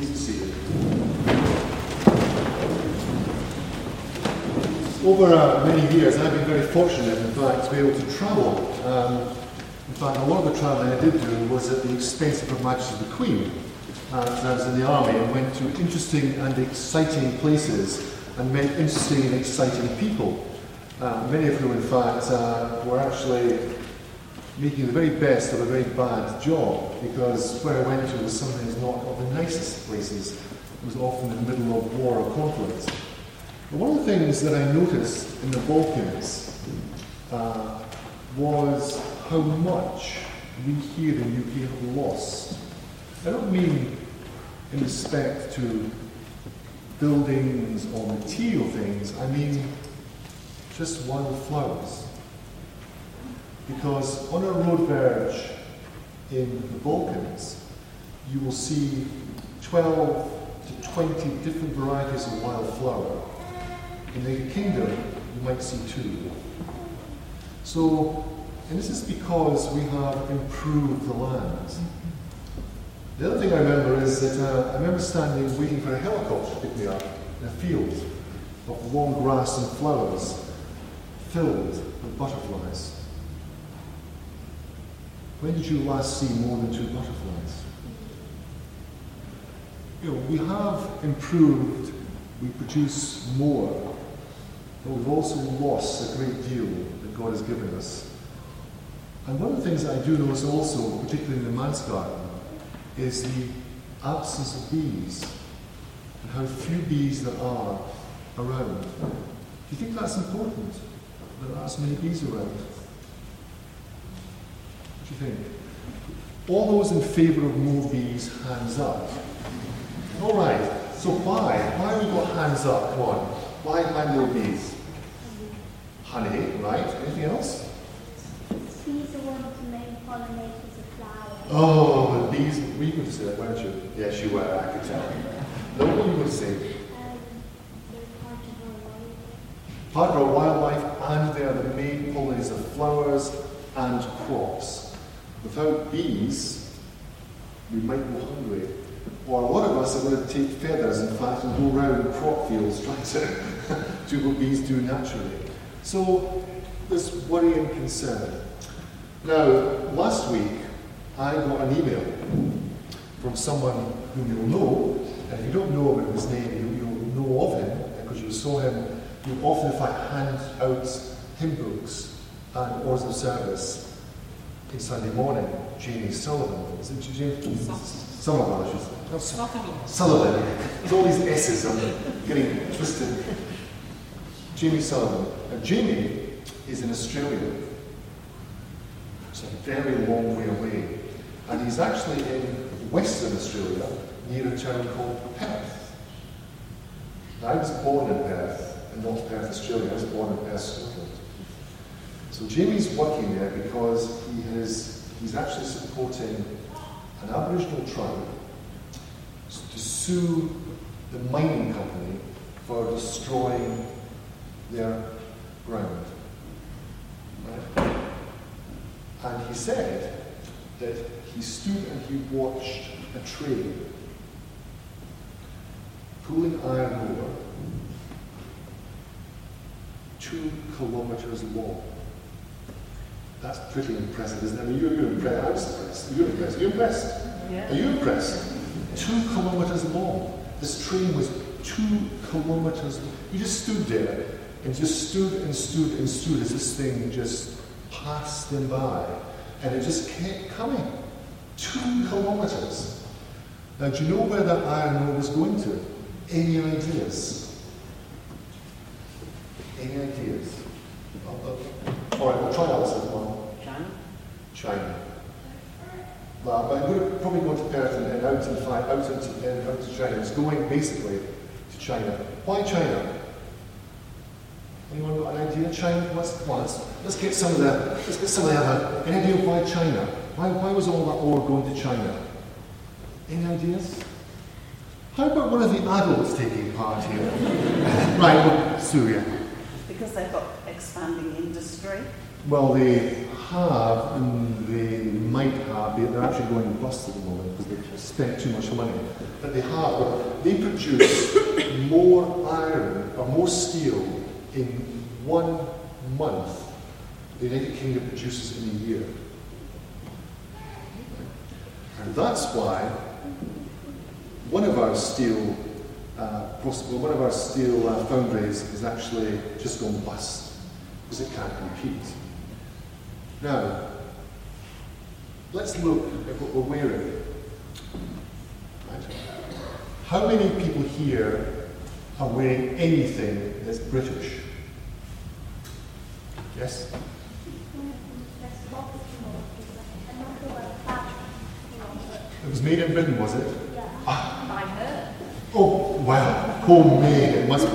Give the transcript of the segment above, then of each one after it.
Please be seated. Over uh, many years, I've been very fortunate, in fact, to be able to travel. Um, in fact, a lot of the traveling I did do was at the expense of Her Majesty the Queen. Uh, I was in the army and went to interesting and exciting places and met interesting and exciting people. Uh, many of whom, in fact, uh, were actually making the very best of a very bad job because where I went to was sometimes not of the nicest places. It was often in the middle of war or conflict. But one of the things that I noticed in the Balkans uh, was how much we here in the UK have lost. I don't mean in respect to buildings or material things, I mean just wildflowers. Because on a road verge in the Balkans, you will see 12 to 20 different varieties of wildflower. In the kingdom, you might see two. So, and this is because we have improved the land. The other thing I remember is that uh, I remember standing waiting for a helicopter to pick me up in a field of long grass and flowers filled with butterflies. When did you last see more than two butterflies? You know, we have improved, we produce more, but we've also lost a great deal that God has given us. And one of the things I do notice also, particularly in the man's garden, is the absence of bees and how few bees there are around. Do you think that's important? That There are as many bees around. Do you think? All those in favour of more bees, hands up. All right. So why? Why have we got hands up? Why, why more bees? Honey, right? Anything else? Bees are one of the main pollinators of flowers. Oh, the bees. Were you going to say that, weren't you? Yes, you were. I could tell. No, what were you going to say? Um, they're part of our life. Part of our wildlife, and they are the main pollinators of flowers and crops. Without bees, we might go hungry. Or a lot of us are going to take feathers, in fact, and go around the crop fields trying to do what bees do naturally. So there's worry and concern. Now, last week, I got an email from someone whom you'll know, and if you don't know about his name, you, you'll know of him, because you saw him, you often, in fact, hand out hymn books and orders of service Sunday morning. Jamie Sullivan. Is it Jamie? Sullivan, I should Sullivan. There's all these S's, I'm getting twisted. Jamie Sullivan. Now, Jamie is in Australia. It's a very long way away. And he's actually in Western Australia, near a town called Perth. I was born in Perth, in North Perth, Australia. I was born in Perth. So Jamie's working there because he has, he's actually supporting an Aboriginal tribe to sue the mining company for destroying their ground. And he said that he stood and he watched a train pulling iron ore two kilometres long. That's pretty impressive, isn't it? I mean, you're, you're impressed. I was impressed. You're impressed. Are you impressed? Yeah. Are you impressed? Two kilometres long. This train was two kilometres long. He just stood there and just stood and stood and stood as this thing just passed him by. And it just kept coming. Two kilometres. Now, do you know where that iron ore was going to? Any ideas? Any ideas? Oh, oh. All right, we'll try Alison. Come on. China? China. Well, but I'm going probably go to Perth and, and out and fly out into and out to China. It's going basically to China. Why China? Anyone got an idea? China? Let's, come on, let's, let's get some of that. let's get some of the other. Any idea why China? Why, why was all that ore going to China? Any ideas? How about one of the adults taking part here? right, well, Sue. Because they've got expanding industry. Well, they have, and they might have, they- they're actually going bust at the moment because they've spent too much money, but they have, but they produce more iron or more steel in one month the United Kingdom produces in a year. And that's why one of our steel, uh, one of our steel uh, foundries is actually just gone bust because it can't compete. Now, let's look at what we're wearing. Right? How many people here are wearing anything that's British? Yes? It was made in Britain, was it? Yeah. By her. Oh, wow. Homemade. It must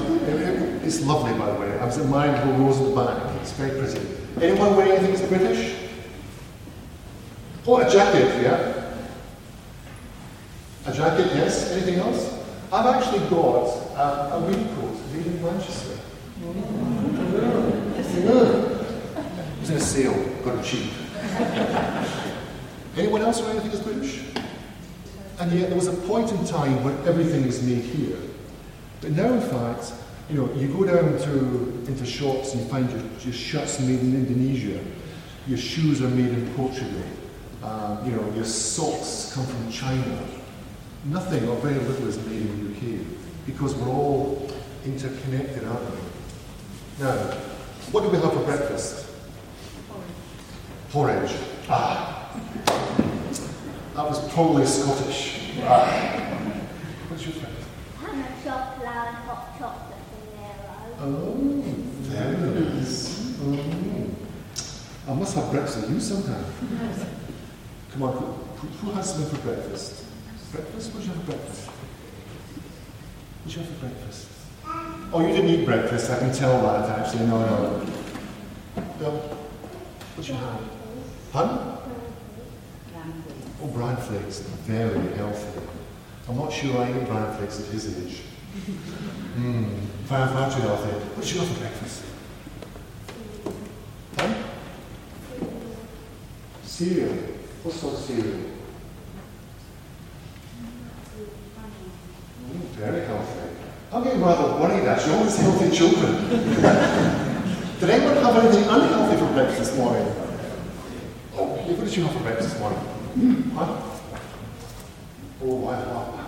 It's lovely, by the way. I was admiring the little rose at the back. It's very pretty. Anyone wearing anything that's British? Oh, a jacket, yeah. A jacket, yes. Anything else? I've actually got uh, a raincoat made in Manchester. It was in a sale. Got it cheap. Anyone else wearing anything that's British? And yet there was a point in time when everything was made here. But now, in fact, you know, you go down to into shops and you find your, your shirts made in Indonesia, your shoes are made in Portugal, um, you know, your socks come from China. Nothing or very little is made in the UK because we're all interconnected, aren't we? Now, what do we have for breakfast? Porridge. Porridge. Ah. That was probably Scottish. Ah. What's your? And a chocolate and hot chocolate in there. Oh, very nice. Oh. I must have breakfast with you sometime. Yes. Come on, who, who has something for breakfast? Breakfast? What do you have for breakfast? What do you have for breakfast? Oh, you didn't eat breakfast, I can tell that actually. No, no. No. What do you have? Pardon? Oh, bran flakes, very healthy. I'm not sure I eat bran flakes at his age. Hmm, far, far too healthy. What did you have for breakfast? Huh? Cereal. What sort of cereal? Mm, very healthy. I'm getting rather worried actually. All these healthy children. Did anyone have anything unhealthy for breakfast this morning? Oh, what did you have for breakfast this morning? Huh? Oh, I love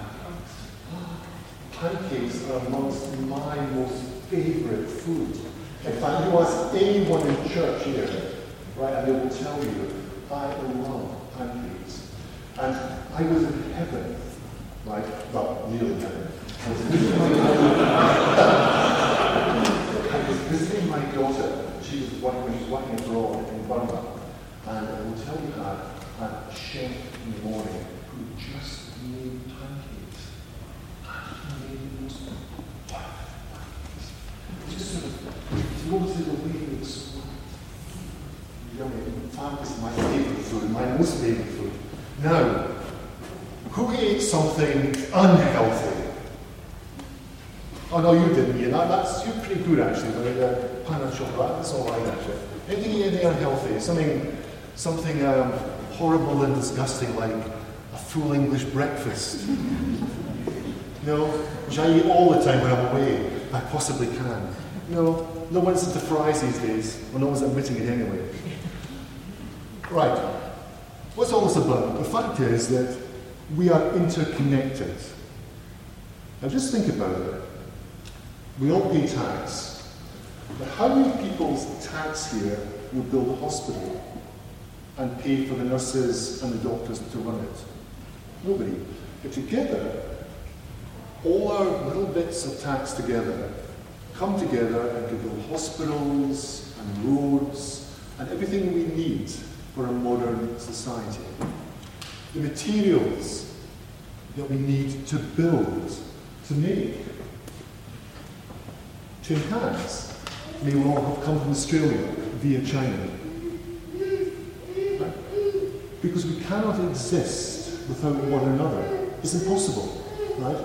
pancakes. Are amongst my most favourite food. In fact, you ask anyone in church here, right, and they will tell you, I love pancakes. And I was in heaven, right, well, nearly heaven. I was visiting my daughter. She was working, she was working abroad in Burma. And I will tell you that a chef in the morning who just made pancakes. And he made the most perfect Just sort of, he always did a way it was so yummy. In fact, it's my favourite most food. Now, who ate something unhealthy? Oh no, you didn't. You that, that's you're pretty good actually. But uh, pan chocolate, that's all right actually. Anything, anything unhealthy? Something, something um, horrible and disgusting like a full English breakfast. no, which I eat all the time when I'm away. I possibly can. No, no one's into fries these days. Well, no one's admitting it anyway. Right. What's all this about? The fact is that we are interconnected. Now just think about it. We all pay tax. But how many people's tax here will build a hospital and pay for the nurses and the doctors to run it? Nobody. But together, all our little bits of tax together come together and can build hospitals and roads and everything we need for a modern society. The materials that we need to build, to make, to enhance, may all have come from Australia via China. Because we cannot exist without one another. It's impossible, right?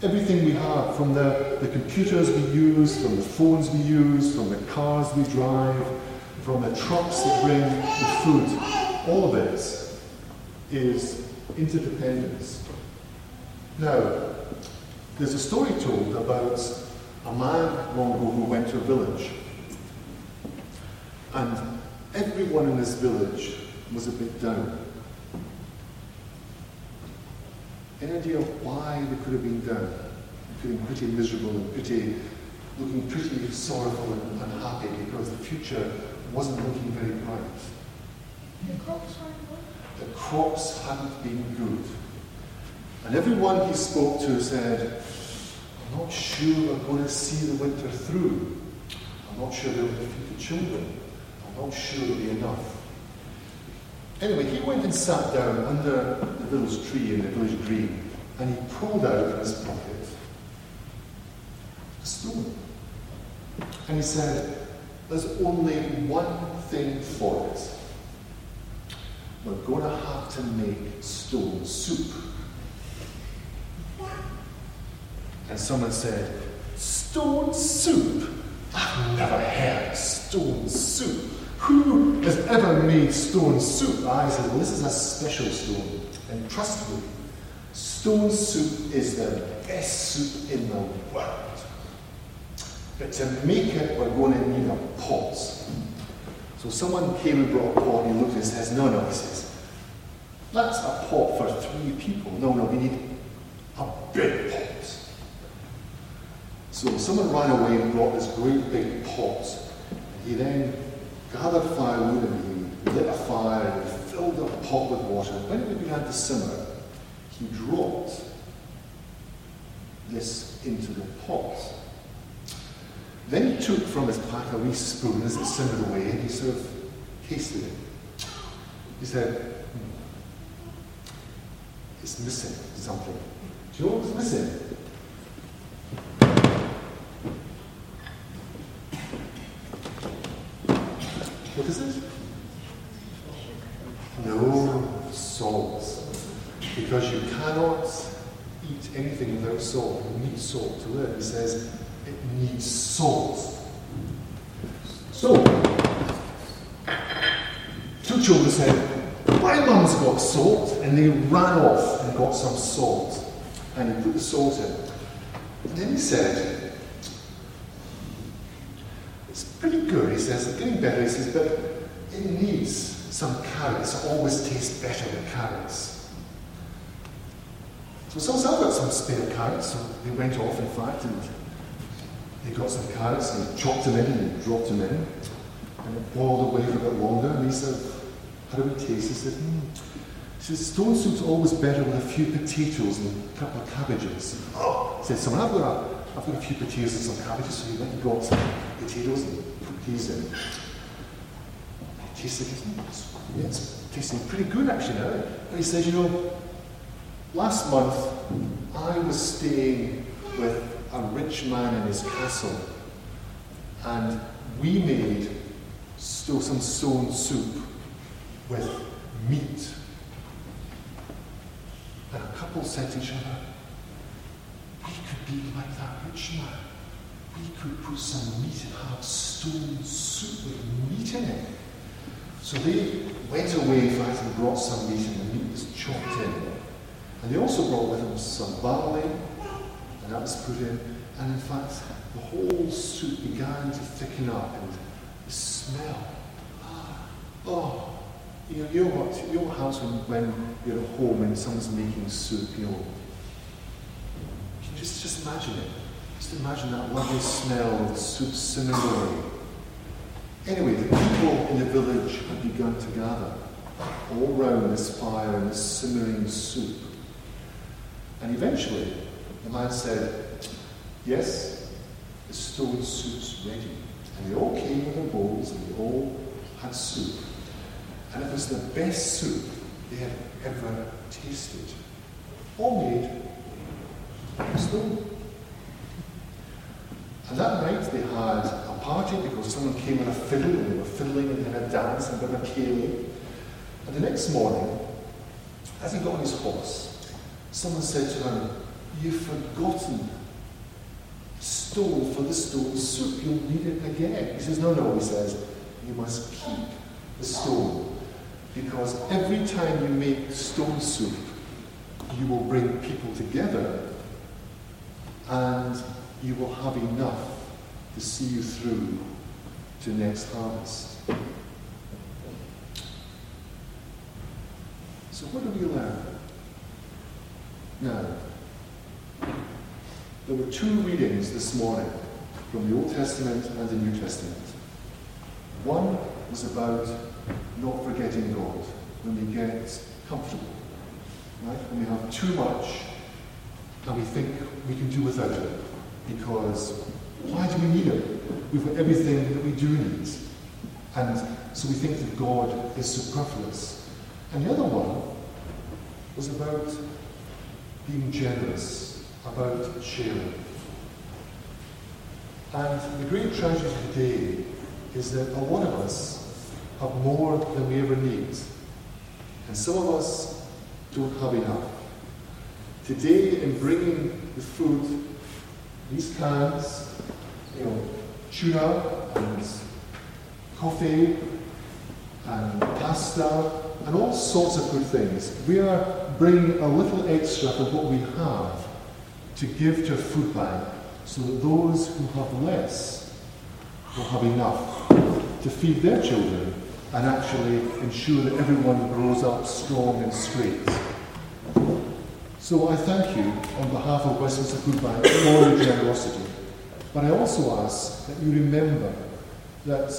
Everything we have, from the, the computers we use, from the phones we use, from the cars we drive, from the trucks that bring the food, all of this is interdependence. Now, there's a story told about a man long ago who went to a village. And everyone in this village was a bit down. Any idea why they could have been down? Feeling pretty miserable and pretty, looking pretty sorrowful and unhappy because the future wasn't looking very bright. The crops. The crops hadn't been good. And everyone he spoke to said, I'm not sure we're going to see the winter through. I'm not sure they'll feed the children. I'm not sure it'll be enough. Anyway, he went and sat down under the village tree in the village green, and he pulled out from his pocket a stone. And he said, There's only one thing for it. We're going to have to make stone soup. And someone said, Stone soup? I've never heard stone soup. Who has ever made stone soup? I said, Well, this is a special stone. And trust me, stone soup is the best soup in the world. But to make it, we're going to need a pot. So someone came and brought a pot and he looked and says, No, no, he says, that's a pot for three people. No, no, we need a big pot. So someone ran away and brought this great big pot. He then gathered firewood and he lit a fire and he filled the pot with water. When it began to simmer, he dropped this into the pot. Then he took from his pack a wee spoon as it simmered away and he sort of tasted it. He said, "Hmm, It's missing something. Do you know what was missing? What is it? No salt. Because you cannot eat anything without salt. You need salt to live. He says it needs salt. So, two children said, My mum's got salt. And they ran off and got some salt. And he put the salt in. And then he said, It's pretty good. He says, It's getting better. He says, But it needs some carrots. It always tastes better with carrots. So someone said, I've got some spare carrots. So they went off, in fact, and they got some carrots and they chopped them in and they dropped them in. And it boiled away for a bit longer. And he said, How do we taste? He said, hmm. He Stone soup's always better with a few potatoes and a couple of cabbages. Oh, he said someone, I've got a, I've got a few potatoes and some cabbages. So he went and got some potatoes and put these in. Tasted, yeah, it's tasting pretty good actually now. He says, You know, last month I was staying with a rich man in his castle, and we made still some stone soup with meat. And a couple said to each other, We could be like that rich man. We could put some meat and have stone soup with meat in it. So they went away, and brought some meat, and the meat was chopped in. And they also brought with them some barley, and that was put in. And in fact, the whole soup began to thicken up, and the smell. ah, Oh, you know, you know what? You know what happens when, when you're at home and someone's making soup, you know? You just, just imagine it. Just imagine that lovely smell of soup simmering away. Anyway, the people in the village had begun to gather all round this fire and this simmering soup. And eventually, the man said, Yes, the stone soup's ready. And they all came with their bowls and they all had soup. And it was the best soup they had ever tasted. All made of stone. And that night they had a party because someone came with a fiddle and they were fiddling and they had a dance and a bit of. And the next morning, as he got on his horse, someone said to him, You've forgotten stone for the stone soup. You'll need it again. He says, No, no, he says, you must keep the stone. Because every time you make stone soup, you will bring people together and you will have enough to see you through to next harvest. So what do we learn? Now, there were two readings this morning from the Old Testament and the New Testament. One was about not forgetting God when we get comfortable, right? When we have too much and we think we can do without it because why do we need it? We've got everything that we do need. And so we think that God is superfluous. And the other one was about being generous, about sharing. And the great tragedy today is that a lot of us have more than we ever need. And some of us don't have enough. Today, in bringing the food, these cans, you know, tuna and coffee and pasta and all sorts of good things, we are bringing a little extra from what we have to give to food bank so that those who have less will have enough to feed their children and actually ensure that everyone grows up strong and straight. So I thank you on behalf of Westminster Food Bank for your generosity. But I also ask that you remember that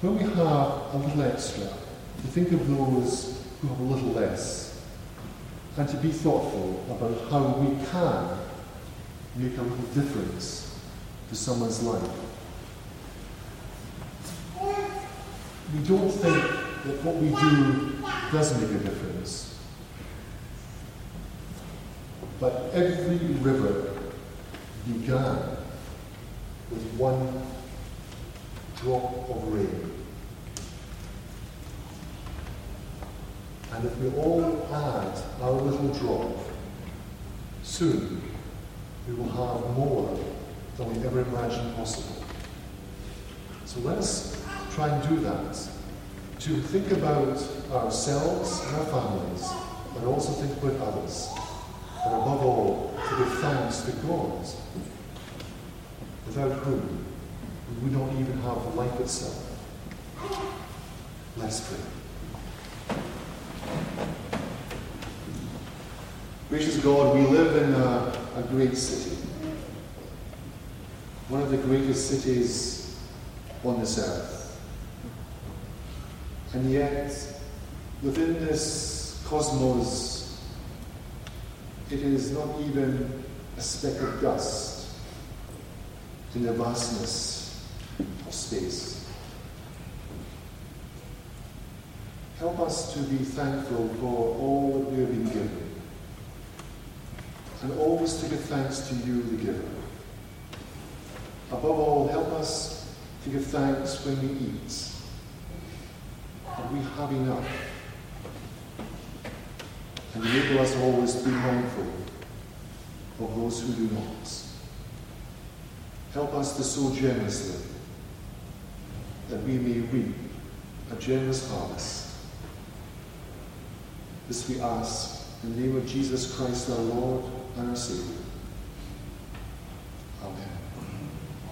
when we have a little extra, to think of those who have a little less, and to be thoughtful about how we can make a little difference to someone's life. We don't think that what we do does make a difference. But every river began with one drop of rain. And if we all add our little drop, soon we will have more than we ever imagined possible. So let's try and do that. To think about ourselves and our families, but also think about others. And above all, to give thanks to God, without whom we don't even have life itself. Let's pray. Gracious God, we live in a, a great city. One of the greatest cities on this earth. And yet, within this cosmos, it is not even a speck of dust in the vastness of space. Help us to be thankful for all that we have been given and always to give thanks to you, the giver. Above all, help us to give thanks when we eat, that we have enough, and enable us always to be mindful of those who do not. Help us to sow generously, that we may reap a generous harvest. This we ask in the name of Jesus Christ our Lord Savior.